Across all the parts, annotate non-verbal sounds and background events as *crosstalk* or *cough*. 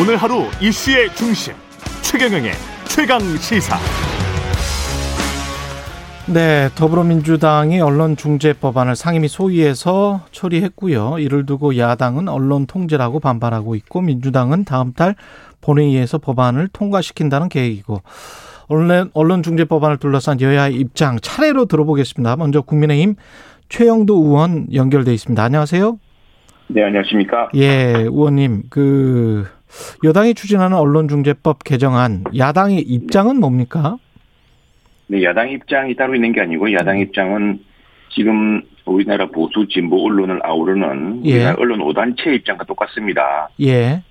오늘 하루 이슈의 중심 최경영의 최강 시사. 네, 더불어민주당이 언론중재법안을 상임위 소위에서 처리했고요. 이를 두고 야당은 언론 통제라고 반발하고 있고 민주당은 다음 달 본회의에서 법안을 통과시킨다는 계획이고 언론 언론중재법안을 둘러싼 여야의 입장 차례로 들어보겠습니다. 먼저 국민의힘 최영도 의원 연결돼 있습니다. 안녕하세요. 네, 안녕하십니까? 예, 의원님, 그 여당이 추진하는 언론중재법 개정안 야당의 입장은 뭡니까? 네, 야당 입장이 따로 있는 게 아니고 야당 입장은 지금 우리나라 보수 진보 언론을 아우르는 예. 언론 5단체 입장과 똑같습니다. 예,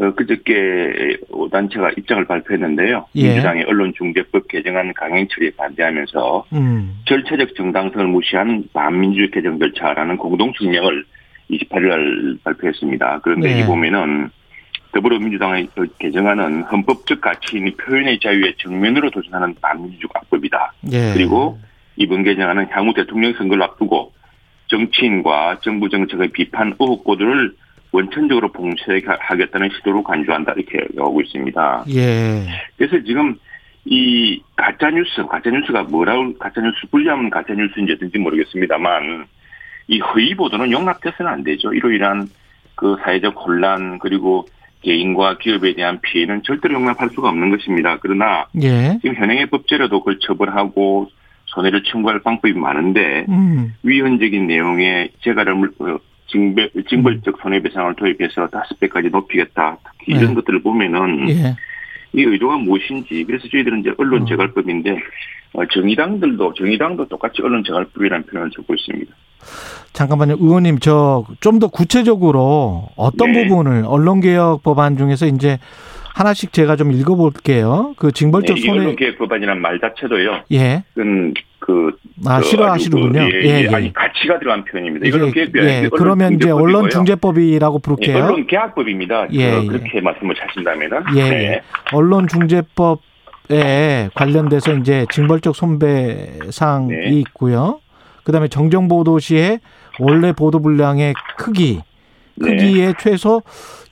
어, 그저께 5단체가 입장을 발표했는데요. 예. 민주당의 언론중재법 개정안 강행 처리에 반대하면서 음, 절차적 정당성을 무시한 반민주 개정 절차라는 공동 성명을 28일 날 발표했습니다. 그런데 네. 이 보면은 더불어민주당의 그 개정안은 헌법적 가치인 표현의 자유에 정면으로 도전하는 반민주적 악법이다. 예. 그리고 이번 개정안은 향후 대통령 선거를 앞두고 정치인과 정부 정책의 비판 의혹 보도를 원천적으로 봉쇄하겠다는 시도로 간주한다 이렇게 나오고 있습니다. 예, 그래서 지금 이 가짜 뉴스, 가짜 뉴스가 뭐라고 가짜 뉴스 분리하면 가짜 뉴스인지 어떤지 모르겠습니다만 이 허위 보도는 용납돼서는 안 되죠. 이로 인한 그 사회적 혼란 그리고 개인과 기업에 대한 피해는 절대로 용납할 수가 없는 것입니다. 그러나 예, 지금 현행의 법제로도 그걸 처벌하고 손해를 청구할 방법이 많은데 음, 위헌적인 내용의 재가를 물- 어, 징벌, 징벌적 손해배상을 도입해서 다섯 배까지 높이겠다. 특히 이런 네. 것들을 보면은 예, 이 의도가 무엇인지 그래서 저희들은 이제 언론 어. 재갈법인데 어, 정의당들도 정의당도 똑같이 언론 재갈법이라는 표현을 쓰고 있습니다. 잠깐만요, 의원님, 저 좀 더 구체적으로 어떤 네. 부분을 언론 개혁 법안 중에서 이제 하나씩 제가 좀 읽어볼게요. 그 네, 징벌적 이 손해, 언론개혁 법안이라는 말 자체도요. 예, 그건 그아그 싫어하시는군요. 그, 예, 예, 예. 아니 가치가 들어간 표현입니다. 이거는 개혁이 예, 그러면 이제 언론중재법이라고 예, 부를게요. 언론개혁법입니다. 예, 그, 예. 그렇게 말씀을 하신다면은 예, 네. 예. 언론중재법에 관련돼서 이제 징벌적 손배상이 네. 있고요. 그 다음에 정정 보도 시에 원래 보도 분량의 크기, 크기의 최소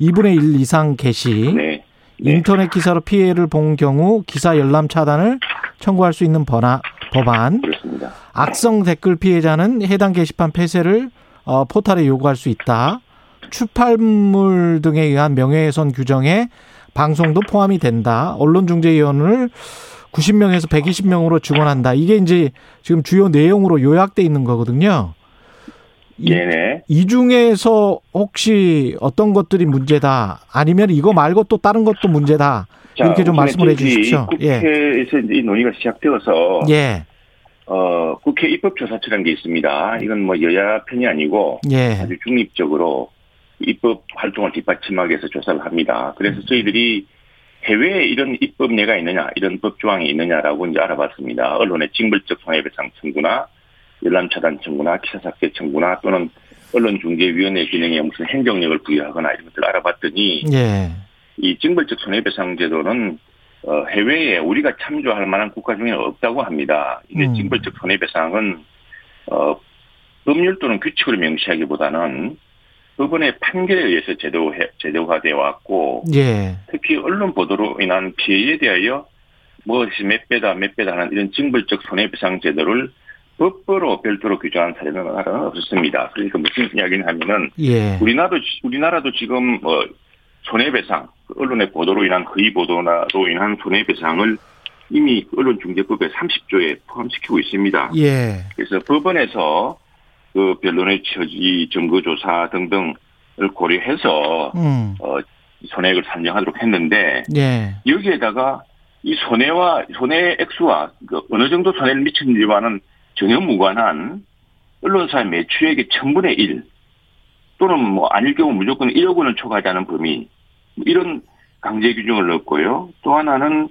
2분의 1 이상 게시, 네. 네. 인터넷 기사로 피해를 본 경우 기사 열람 차단을 청구할 수 있는 번화, 법안, 그렇습니다. 악성 댓글 피해자는 해당 게시판 폐쇄를 어, 포탈에 요구할 수 있다. 출판물 등에 의한 명예훼손 규정에 방송도 포함이 된다. 언론중재위원을 90명에서 120명으로 증원한다. 이게 이제 지금 주요 내용으로 요약돼 있는 거거든요. 이, 네네. 이 중에서 혹시 어떤 것들이 문제다. 아니면 이거 말고 또 다른 것도 문제다. 이렇게 좀 말씀을 해 저희 주십시오. 예. 국회에서 이제 이 논의가 시작되어서 예. 어, 국회 입법조사처라는 게 있습니다. 이건 뭐 여야 편이 아니고 예. 아주 중립적으로 입법 활동을 뒷받침하기 위해서 조사를 합니다. 그래서 저희들이 해외에 이런 입법례가 있느냐, 이런 법 조항이 있느냐라고 이제 알아봤습니다. 언론의 징벌적 손해배상 청구나 열람 차단 청구나 기사 삭제 청구나 또는 언론중재위원회 기능에 무슨 행정력을 부여하거나 이런 것들을 알아봤더니 예. 이 징벌적 손해배상 제도는 어, 해외에 우리가 참조할 만한 국가 중에 없다고 합니다. 이게 음. 징벌적 손해배상은 어, 법률 또는 규칙으로 명시하기보다는 법원의 판결에 의해서 제도 제도화되어 왔고 예. 특히 언론 보도로 인한 피해에 대하여 무엇이 몇 배다 몇 배다 하는 이런 징벌적 손해배상 제도를 법으로 별도로 규정한 사례는 나라는 없었습니다. 그러니까 무슨 이야기를 하면은 예. 우리나라도 우리나라도 지금 뭐 손해배상 그 언론의 보도로 인한 허위 보도나로 인한 손해배상을 이미 언론중재법의 30조에 포함시키고 있습니다. 예. 그래서 법원에서 그 변론의 처지, 증거조사 등등을 고려해서 음. 어, 손해액을 산정하도록 했는데 예. 여기에다가 이 손해와 손해 액수와 그 어느 정도 손해를 미쳤는지와는 전혀 무관한 언론사의 매출액의 천분의 일 또는 뭐 아닐 경우 무조건 1억 원을 초과하지 않은 범위 뭐 이런 강제 규정을 넣었고요. 또 하나는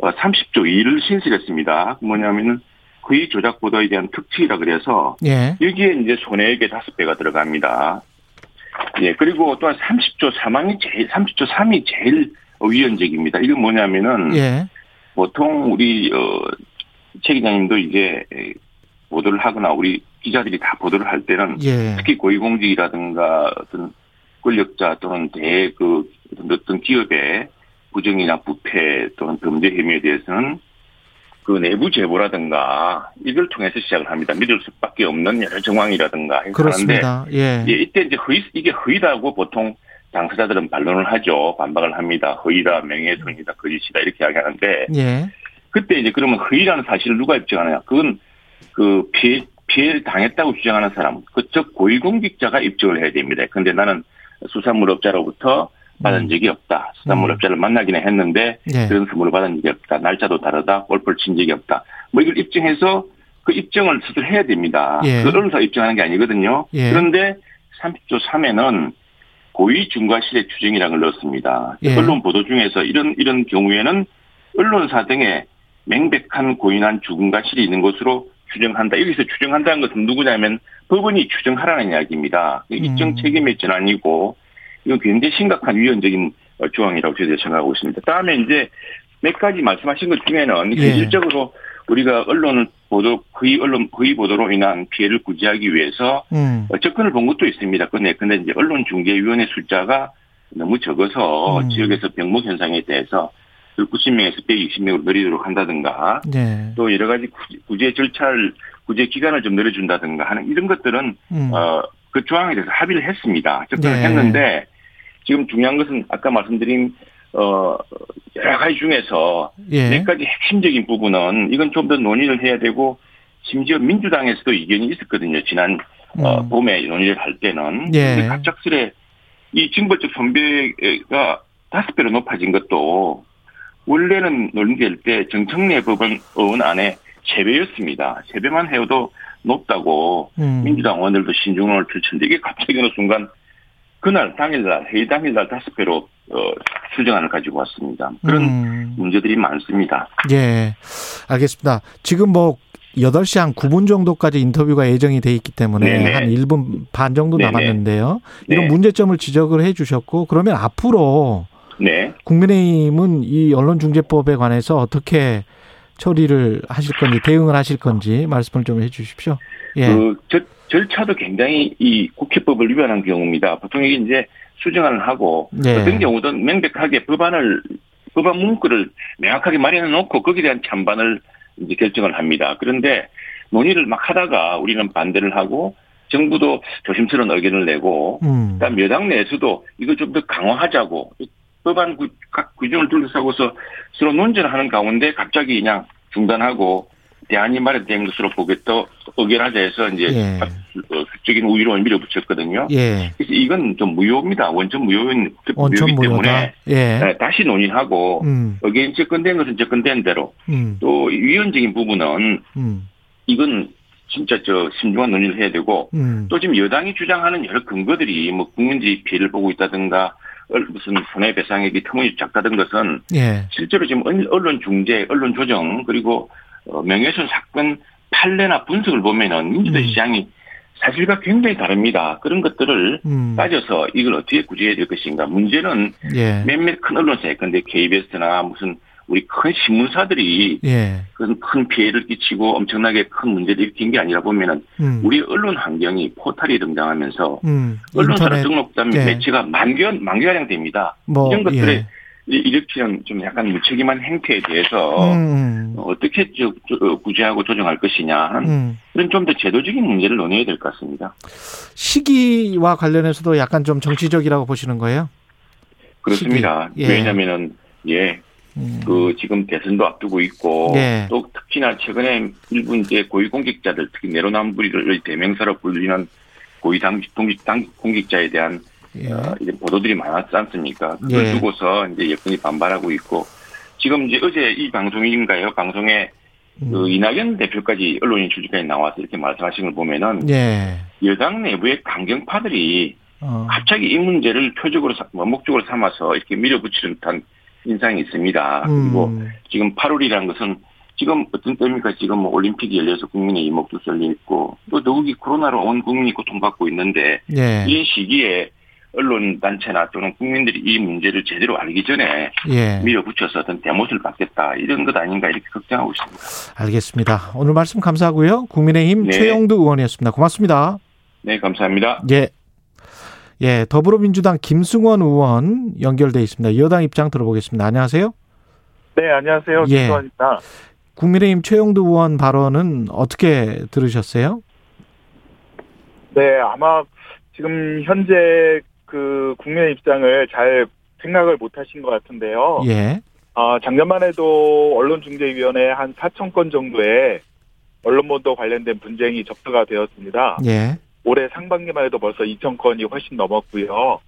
30조 2를 신설했습니다. 뭐냐면은 거의 조작 보도에 대한 특칙이라 그래서 예. 여기에 이제 손해액의 다섯 배가 들어갑니다. 예, 그리고 또한 30조 3항이 제일, 30조 3이 제일 위헌적입니다. 이건 뭐냐면은, 예. 보통 우리, 어, 최 기자님도 이제 보도를 하거나 우리 기자들이 다 보도를 할 때는 예. 특히 고위공직이라든가 어떤 권력자 또는 대그 어떤 기업의 부정이나 부패 또는 범죄 혐의에 대해서는 그 내부 제보라든가 이걸 통해서 시작을 합니다. 믿을 수밖에 없는 여러 정황이라든가 그렇습니다. 예. 예, 이때 이제 허위 이게 허위다고 보통 당사자들은 반론을 하죠. 반박을 합니다. 허위다, 명예훼손이다, 거짓이다 이렇게 이야기하는데 예. 그때 이제 그러면 허위라는 사실을 누가 입증하느냐? 그건 그 피해 피해를 당했다고 주장하는 사람, 그쪽 고위공직자가 입증을 해야 됩니다. 그런데 나는 수산물업자로부터 받은 음. 적이 없다. 수산물업자를 만나기는 했는데 예. 그런 선물을 받은 적이 없다. 날짜도 다르다. 골프를 친 적이 없다. 뭐 이걸 입증해서 그 입증을 스스로 해야 됩니다. 예. 그 언론사 입증하는 게 아니거든요. 예. 그런데 30조 3에는 고의 중과실의 추정이라는 걸 넣었습니다. 예. 언론 보도 중에서 이런 이런 경우에는 언론사 등에 맹백한 고의난 죽음과 실이 있는 것으로 추정한다. 여기서 추정한다는 것은 누구냐면 법원이 추정하라는 이야기입니다. 입증 음. 책임의 전환이고 이건 굉장히 심각한 위헌적인 어, 조항이라고 저희들이 생각하고 있습니다. 다음에 이제 몇 가지 말씀하신 것 중에는 예. 현실적으로 우리가 언론을 보도 거의 언론 거의 보도로 인한 피해를 구제하기 위해서 음. 어, 접근을 본 것도 있습니다. 근데 근데 이제 언론 중재위원회 숫자가 너무 적어서 음. 지역에서 병목 현상에 대해서 90명에서 120명으로 늘리도록 한다든가 예. 또 여러 가지 구제 절차를 구제 기간을 좀 늘려준다든가 하는 이런 것들은 음. 어, 그 조항에 대해서 합의를 했습니다. 접근을 네. 했는데 지금 중요한 것은 아까 말씀드린 어 여러 가지 중에서 예. 몇 가지 핵심적인 부분은 이건 좀 더 논의를 해야 되고 심지어 민주당에서도 이견이 있었거든요. 지난 어, 음. 봄에 논의를 할 때는 예. 갑작스레 이 징벌적 손배가 다섯 배로 높아진 것도 원래는 논의될 때 정청래 법원 의원 안에 세 배였습니다. 세 배만 해도 높다고 음. 민주당 의원들도 신중론을 펼쳤는데 이게 갑자기 어느 순간 그날 당일날 회의 당일날 다섯 배로 어, 수정안을 가지고 왔습니다. 그런 음. 문제들이 많습니다. 예. 알겠습니다. 지금 뭐 8시 한 9분 정도까지 인터뷰가 예정이 돼 있기 때문에 네네. 한 1분 반 정도 네네. 남았는데요. 이런 네. 문제점을 지적을 해 주셨고 그러면 앞으로 네. 국민의힘은 이 언론중재법에 관해서 어떻게 처리를 하실 건지 대응을 하실 건지 말씀을 좀 해 주십시오. 예. 그 절, 절차도 굉장히 이 국회법을 위반한 경우입니다. 보통 이게 이제 수정안을 하고 네. 어떤 경우든 명백하게 법안을 법안 문구를 명확하게 마련해 놓고 거기에 대한 찬반을 이제 결정을 합니다. 그런데 논의를 막 하다가 우리는 반대를 하고 정부도 조심스러운 의견을 내고 음. 그다음 여당 내에서도 이거 좀더 강화하자고 법안 구, 각 규정을 둘러싸고서 서로 논쟁을 하는 가운데 갑자기 그냥 중단하고 대안이 마련된 것으로 보겠다 의견하자 해서 이제 예. 어, 적인 우위로 밀어붙였거든요. 예. 그래서 이건 좀 무효입니다. 원천 무효인 원천 무효이기. 때문에 예. 네, 다시 논의하고 음. 의견 접근된 것은 접근된 대로 음. 또 위헌적인 부분은 음. 이건 진짜 저 신중한 논의를 해야 되고 음. 또 지금 여당이 주장하는 여러 근거들이 뭐 국민들이 피해를 보고 있다든가 얼- 무슨 손해배상액이 터무니 작다든 것은 예. 실제로 지금 언- 언론 중재, 언론 조정 그리고 어, 명예훼손 사건 판례나 분석을 보면은 민주당 음. 시장이 사실과 굉장히 다릅니다. 그런 것들을 음. 따져서 이걸 어떻게 구제해야 될 것인가. 문제는 예. 몇몇 큰 언론사에 근데 KBS나 무슨 우리 큰 신문사들이 예. 그런 큰 피해를 끼치고 엄청나게 큰 문제를 일으킨 게 아니라 보면은 음. 우리 언론 환경이 포탈이 등장하면서 음. 인터넷 등록된 예. 매체가 만개 만개가량 됩니다. 뭐 이런 것들에 예. 이- 일으키는 좀 약간 무책임한 행태에 대해서 음. 어떻게 저- 저- 구제하고 조정할 것이냐 하는 음. 그런 좀 더 제도적인 문제를 논의해야 될 것 같습니다. 시기와 관련해서도 약간 좀 정치적이라고 보시는 거예요? 그렇습니다. 예. 왜냐하면은 예, 음. 그 지금 대선도 앞두고 있고 네. 또 특히나 최근에 일부 이제 고위공직자들 특히 내로남불을 대명사로 불리는 고위당 공직 당 공직자에 대한 예. 어, 이제 보도들이 많았지 않습니까? 그걸 예. 두고서 이제 여권이 반발하고 있고 지금 이제 어제 이 방송인가요? 방송에 그 음. 이낙연 대표까지 언론인 출입까지 나와서 이렇게 말씀하신 걸 보면은 예. 여당 내부의 강경파들이 어. 갑자기 이 문제를 표적으로 삼- 원목적으로 삼아서 이렇게 밀어붙이는 듯한 인상이 있습니다. 그리고 음. 지금 8월이라는 것은 지금 어떤 때입니까? 지금 뭐 올림픽이 열려서 국민의 이목도 쏠려 있고 또 더욱이 코로나로 온 국민이 고통받고 있는데 예. 이 시기에 언론 단체나 또는 국민들이 이 문제를 제대로 알기 전에 예. 밀어붙여서 어떤 대못을 받겠다 이런 것 아닌가 이렇게 걱정하고 있습니다. 알겠습니다. 오늘 말씀 감사하고요. 국민의힘 네. 최영두 의원이었습니다. 고맙습니다. 네, 감사합니다. 예. 예, 더불어민주당 김승원 의원 연결돼 있습니다. 여당 입장 들어보겠습니다. 안녕하세요. 네, 안녕하세요. 예. 김수환입니다. 국민의힘 최영두 의원 발언은 어떻게 들으셨어요? 네, 아마 지금 현재 그 국민의 입장을 잘 생각을 못 하신 것 같은데요. 예. 아, 작년만 해도 언론중재위원회 한 4천 건 정도의 언론보도 관련된 분쟁이 접수가 되었습니다. 예. 올해 상반기만 해도 벌써 2천 건이 훨씬 넘었고요.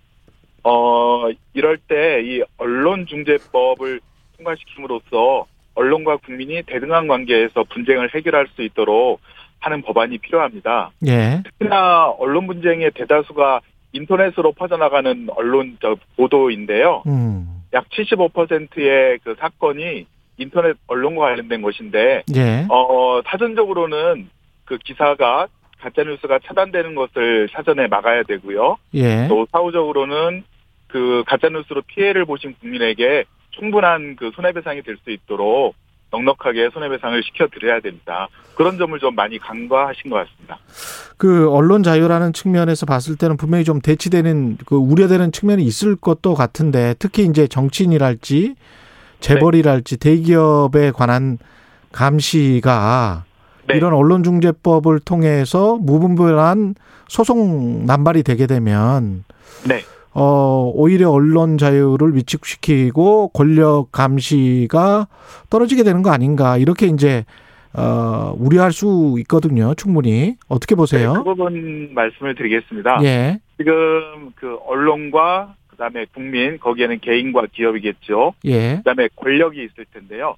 어, 이럴 때 이 언론중재법을 통과시킴으로써 언론과 국민이 대등한 관계에서 분쟁을 해결할 수 있도록 하는 법안이 필요합니다. 예. 특히나 언론 분쟁의 대다수가 인터넷으로 퍼져나가는 언론 저 보도인데요. 음. 약 75%의 그 사건이 인터넷 언론과 관련된 것인데, 예. 어, 사전적으로는 그 기사가 가짜 뉴스가 차단되는 것을 사전에 막아야 되고요. 예. 또 사후적으로는 그 가짜 뉴스로 피해를 보신 국민에게 충분한 그 손해배상이 될 수 있도록 넉넉하게 손해배상을 시켜드려야 됩니다. 그런 점을 좀 많이 간과하신 것 같습니다. 그 언론 자유라는 측면에서 봤을 때는 분명히 좀 대치되는 그 우려되는 측면이 있을 것도 같은데 특히 이제 정치인이랄지 재벌이랄지 대기업에 관한 감시가 네. 이런 언론중재법을 통해서 무분별한 소송 남발이 되게 되면 네. 어 오히려 언론 자유를 위축시키고 권력 감시가 떨어지게 되는 거 아닌가 이렇게 이제 어 우려할 수 있거든요 충분히 어떻게 네, 보세요? 그 부분 말씀을 드리겠습니다. 예, 지금 그 언론과 그다음에 국민 거기에는 개인과 기업이겠죠. 예, 그다음에 권력이 있을 텐데요.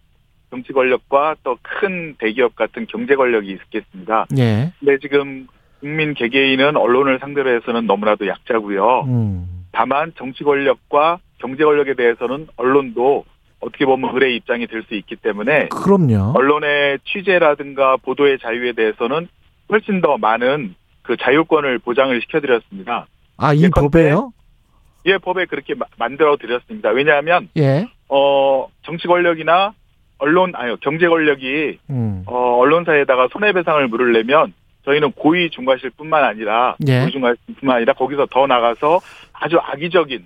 정치 권력과 또 큰 대기업 같은 경제 권력이 있겠습니다. 예, 근데 지금 국민 개개인은 언론을 상대로 해서는 너무나도 약자고요. 음, 다만 정치 권력과 경제 권력에 대해서는 언론도 어떻게 보면 의뢰 입장이 될 수 있기 때문에 그럼요. 언론의 취재라든가 보도의 자유에 대해서는 훨씬 더 많은 그 자율권을 보장을 시켜드렸습니다. 아이 예컨대 법에요? 이 법에 그렇게 마- 만들어 드렸습니다. 왜냐하면 예, 어 정치 권력이나 언론 아니요 경제 권력이 음, 어 언론사에다가 손해배상을 물으려면 저희는 고의 중과실뿐만 아니라 예. 고의 중과실뿐만 아니라 거기서 더 나가서 아주 악의적인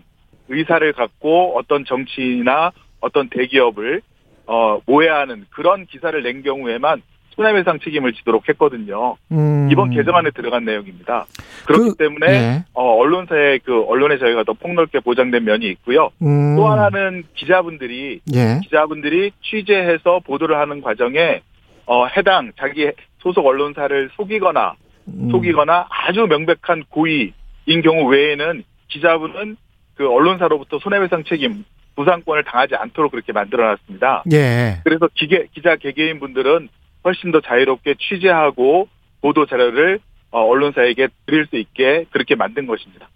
의사를 갖고 어떤 정치인이나 어떤 대기업을 어 모해하는 그런 기사를 낸 경우에만 손해배상 책임을 지도록 했거든요. 음. 이번 개정안에 들어간 내용입니다. 그렇기 그- 때문에 예, 어, 언론사의 그 언론의 자유가 더 폭넓게 보장된 면이 있고요. 음, 또 하나는 기자분들이 예, 기자분들이 취재해서 보도를 하는 과정에 어, 해당 자기 소속 언론사를 속이거나 음, 속이거나 아주 명백한 고의인 경우 외에는 기자분은 그 언론사로부터 손해배상 책임 부상권을 당하지 않도록 그렇게 만들어놨습니다. 예, 그래서 기계, 기자 개개인 분들은 훨씬 더 자유롭게 취재하고 보도 자료를 어, 언론사에게 드릴 수 있게 그렇게 만든 것입니다.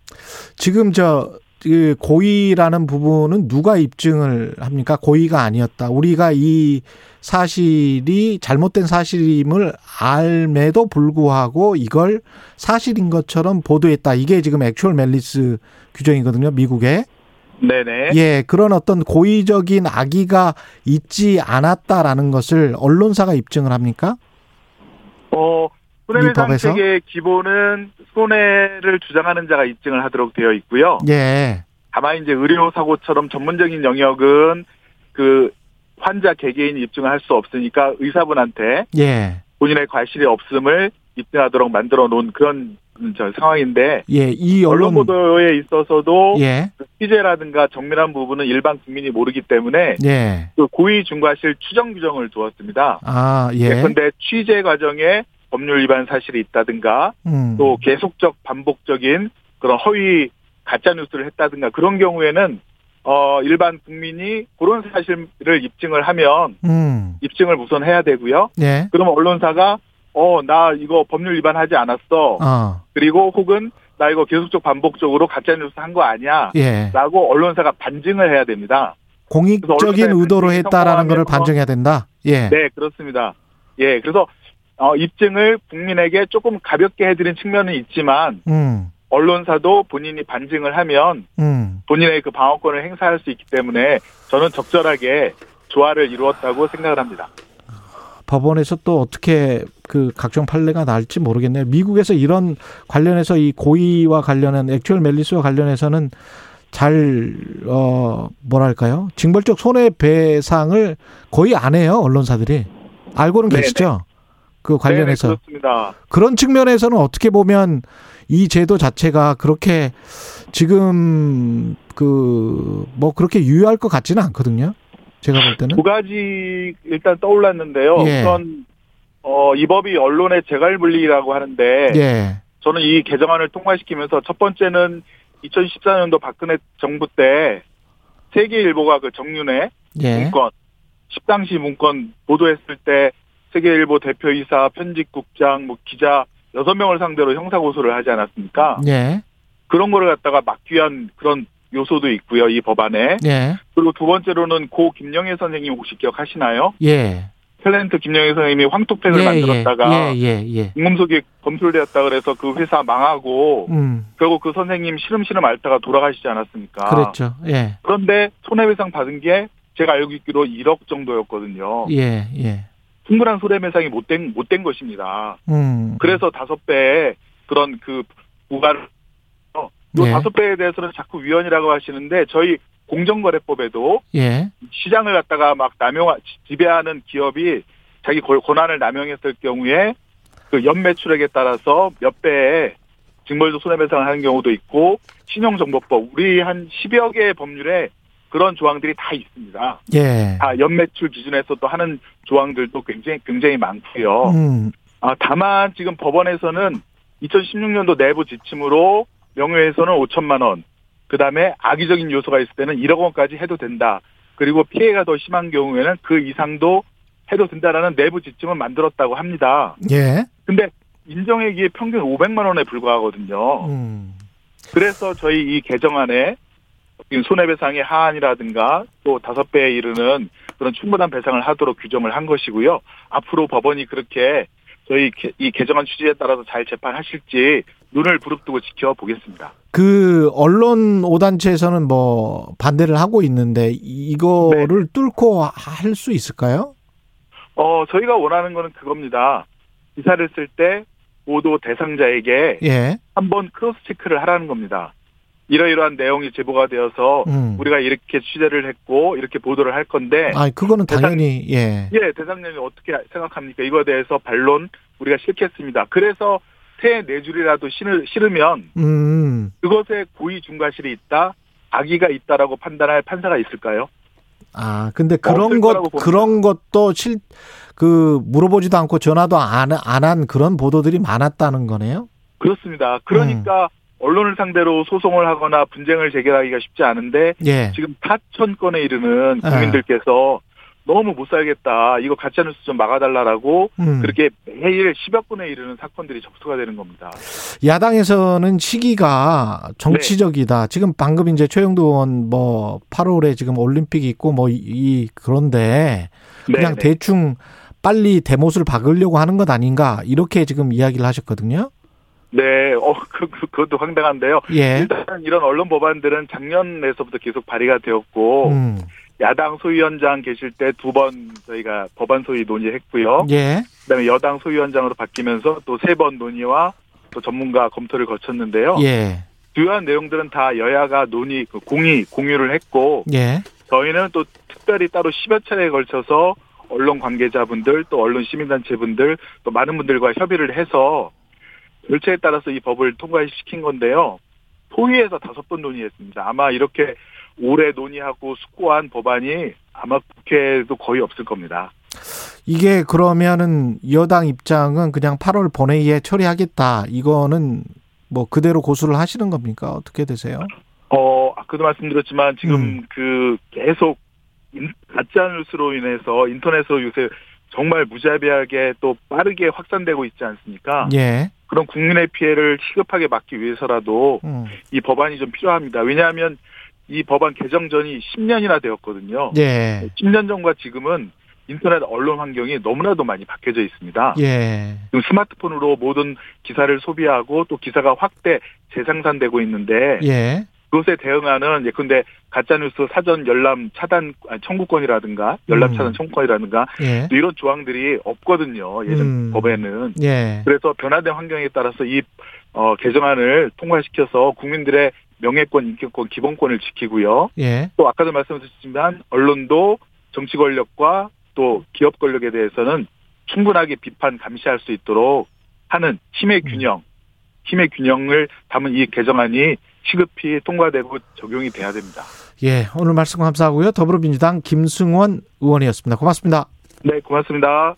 지금 저, 그 고의라는 부분은 누가 입증을 합니까? 고의가 아니었다. 우리가 이 사실이 잘못된 사실임을 알매도 불구하고 이걸 사실인 것처럼 보도했다. 이게 지금 액츄얼 멜리스 규정이거든요. 미국에. 네네. 예, 그런 어떤 고의적인 악의가 있지 않았다라는 것을 언론사가 입증을 합니까? 어, 이 손해배상 법에서? 책의 기본은 손해를 주장하는 자가 입증을 하도록 되어 있고요. 예. 다만 이제 의료 사고처럼 전문적인 영역은 그 환자 개개인이 입증을 할 수 없으니까 의사분한테 예. 본인의 과실이 없음을 입증하도록 만들어 놓은 그런 저 상황인데 예, 이 언론 언론 보도에 있어서도 예. 취재라든가 정밀한 부분은 일반 국민이 모르기 때문에 예. 그 고의 중과실 추정 규정을 두었습니다. 아, 예. 예컨대 취재 과정에 법률 위반 사실이 있다든가 음. 또 계속적 반복적인 그런 허위 가짜 뉴스를 했다든가 그런 경우에는 어 일반 국민이 그런 사실을 입증을 하면 음. 입증을 우선 해야 되고요. 예. 그러면 언론사가 어 나 이거 법률 위반하지 않았어. 어. 그리고 혹은 나 이거 계속적 반복적으로 가짜 뉴스 한 거 아니야. 예. 라고 언론사가 반증을 해야 됩니다. 공익적인 의도로 했다라는 성공하면 반증해야 된다. 예. 네, 그렇습니다. 예, 그래서 어, 입증을 국민에게 조금 가볍게 해드린 측면은 있지만 음. 언론사도 본인이 반증을 하면 음. 본인의 그 방어권을 행사할 수 있기 때문에 저는 적절하게 조화를 이루었다고 생각을 합니다. 법원에서 또 어떻게 그 각종 판례가 날지 모르겠네요. 미국에서 이런 관련해서 이 고의와 관련한 액츄얼 멜리스와 관련해서는 잘, 어, 뭐랄까요. 징벌적 손해배상을 거의 안 해요, 언론사들이. 알고는 네네. 계시죠? 그 관련해서. 네네, 그렇습니다. 그런 측면에서는 어떻게 보면 이 제도 자체가 그렇게 지금 그 뭐 그렇게 유효할 것 같지는 않거든요. 제가 볼 때는. 두 가지 일단 떠올랐는데요. 예. 우선 어, 이 법이 언론의 재갈분리라고 하는데 예. 저는 이 개정안을 통과시키면서 첫 번째는 2014년도 박근혜 정부 때 세계일보가 그 정윤회 예. 문건 10당시 문건 보도했을 때 세계일보 대표이사 편집국장 뭐 기자 6명을 상대로 형사 고소를 하지 않았습니까? 예. 그런 거를 갖다가 막기 위한 그런 요소도 있고요. 이 법안에. 예. 그리고 두 번째로는 고 김영애 선생님 혹시 기억하시나요? 예. 탤런트 김영애 선생님이 황토팩을 예, 만들었다가 예, 예, 예. 공금속이 검출되었다 그래서 그 회사 망하고 음. 결국 그 선생님 시름시름 앓다가 돌아가시지 않았습니까? 그랬죠. 예. 그런데 손해배상 받은 게 제가 알고 있기로 1억 정도였거든요. 예, 예. 충분한 손해배상이 못된 못된 것입니다. 음. 그래서 다섯 배의 그런 그 부과를 요 예. 다섯 배에 대해서는 자꾸 위헌이라고 하시는데 저희 공정거래법에도 예. 시장을 갖다가 막 남용 지배하는 기업이 자기 권- 권한을 남용했을 경우에 그 연매출액에 따라서 몇 배의 징벌적 손해배상을 하는 경우도 있고 신용정보법 우리 한 10여 개의 법률에 그런 조항들이 다 있습니다. 예. 다 연매출 기준에서 또 하는 조항들도 굉장히 굉장히 많고요. 음. 아, 다만 지금 법원에서는 2016년도 내부 지침으로 명예훼손은 5천만 원, 그 다음에 악의적인 요소가 있을 때는 1억 원까지 해도 된다. 그리고 피해가 더 심한 경우에는 그 이상도 해도 된다라는 내부 지침을 만들었다고 합니다. 예. 근데 인정액이 평균 500만 원에 불과하거든요. 음. 그래서 저희 이 개정안에 이 손해배상의 하한이라든가 또 다섯 배에 이르는 그런 충분한 배상을 하도록 규정을 한 것이고요. 앞으로 법원이 그렇게 저희 개- 이 개정안 취지에 따라서 잘 재판하실지 눈을 부릅뜨고 지켜보겠습니다. 그 언론 오단체에서는 뭐 반대를 하고 있는데 이거를 네. 뚫고 할 수 있을까요? 어, 저희가 원하는 거는 그겁니다. 기사를 쓸 때 보도 대상자에게 예. 한번 크로스 체크를 하라는 겁니다. 이러이러한 내용이 제보가 되어서 음. 우리가 이렇게 취재를 했고 이렇게 보도를 할 건데 아, 그거는 당연히 예. 예, 대상령이 어떻게 생각합니까? 이거에 대해서 반론 우리가 싫겠습니다. 그래서 새네 줄이라도 실으, 실으면 음. 그것에 고의 중과실이 있다, 악의가 있다라고 판단할 판사가 있을까요? 아, 근데 그런 것. 그런 것도 실 그 물어보지도 않고 전화도 안 안 한 그런 보도들이 많았다는 거네요. 그렇습니다. 그러니까 음. 언론을 상대로 소송을 하거나 분쟁을 제기하기가 쉽지 않은데 예. 지금 4천 건에 이르는 네. 국민들께서 너무 못 살겠다. 이거 가짜뉴스 좀 막아달라라고 음. 그렇게 매일 10여 건에 이르는 사건들이 접수가 되는 겁니다. 야당에서는 시기가 정치적이다. 네. 지금 방금 이제 최영도 의원 뭐 8월에 지금 올림픽이 있고 뭐 이 그런데 그냥 네, 네. 대충 빨리 대못을 박으려고 하는 것 아닌가 이렇게 지금 이야기를 하셨거든요. 네, 어, *laughs* 그, 그, 그것도 황당한데요. 예. 일단 이런 언론 법안들은 작년에서부터 계속 발의가 되었고 음. 야당 소위원장 계실 때 두 번 저희가 법안 소위 논의했고요. 예. 그다음에 여당 소위원장으로 바뀌면서 또 세 번 논의와 또 전문가 검토를 거쳤는데요. 예. 주요한 내용들은 다 여야가 논의 그 공의 공유를 했고 예. 저희는 또 특별히 따로 10여 차례에 걸쳐서 언론 관계자분들 또 언론 시민단체분들 또 많은 분들과 협의를 해서 절차에 따라서 이 법을 통과시킨 건데요. 토의에서 다섯 번 논의했습니다. 아마 이렇게 오래 논의하고 숙고한 법안이 아마 국회에도 거의 없을 겁니다. 이게 그러면은 여당 입장은 그냥 8월 본회의에 처리하겠다. 이거는 뭐 그대로 고수를 하시는 겁니까? 어떻게 되세요? 어, 아까도 말씀드렸지만 지금 음. 그 계속 인- 가짜 뉴스로 인해서 인터넷으로 요새 정말 무자비하게 또 빠르게 확산되고 있지 않습니까? 예. 그런 국민의 피해를 시급하게 막기 위해서라도 음. 이 법안이 좀 필요합니다. 왜냐하면 이 법안 개정 전이 10년이나 되었거든요. 예. 10년 전과 지금은 인터넷 언론 환경이 너무나도 많이 바뀌어져 있습니다. 예. 지금 스마트폰으로 모든 기사를 소비하고 또 기사가 확대 재생산되고 있는데 예. 그것에 대응하는 예컨대 가짜뉴스 사전 열람 차단 아니, 청구권이라든가 열람 음. 차단 청구권이라든가 예. 또 이런 조항들이 없거든요. 예전 음. 법에는. 예. 그래서 변화된 환경에 따라서 이 어, 개정안을 통과시켜서 국민들의 명예권, 인격권, 기본권을 지키고요. 예. 또 아까도 말씀드렸지만 언론도 정치 권력과 또 기업 권력에 대해서는 충분하게 비판 감시할 수 있도록 하는 힘의 음. 균형, 힘의 균형을 담은 이 개정안이 시급히 통과되고 적용이 돼야 됩니다. 예. 오늘 말씀 감사하고요. 더불어민주당 김승원 의원이었습니다. 고맙습니다. 네, 고맙습니다.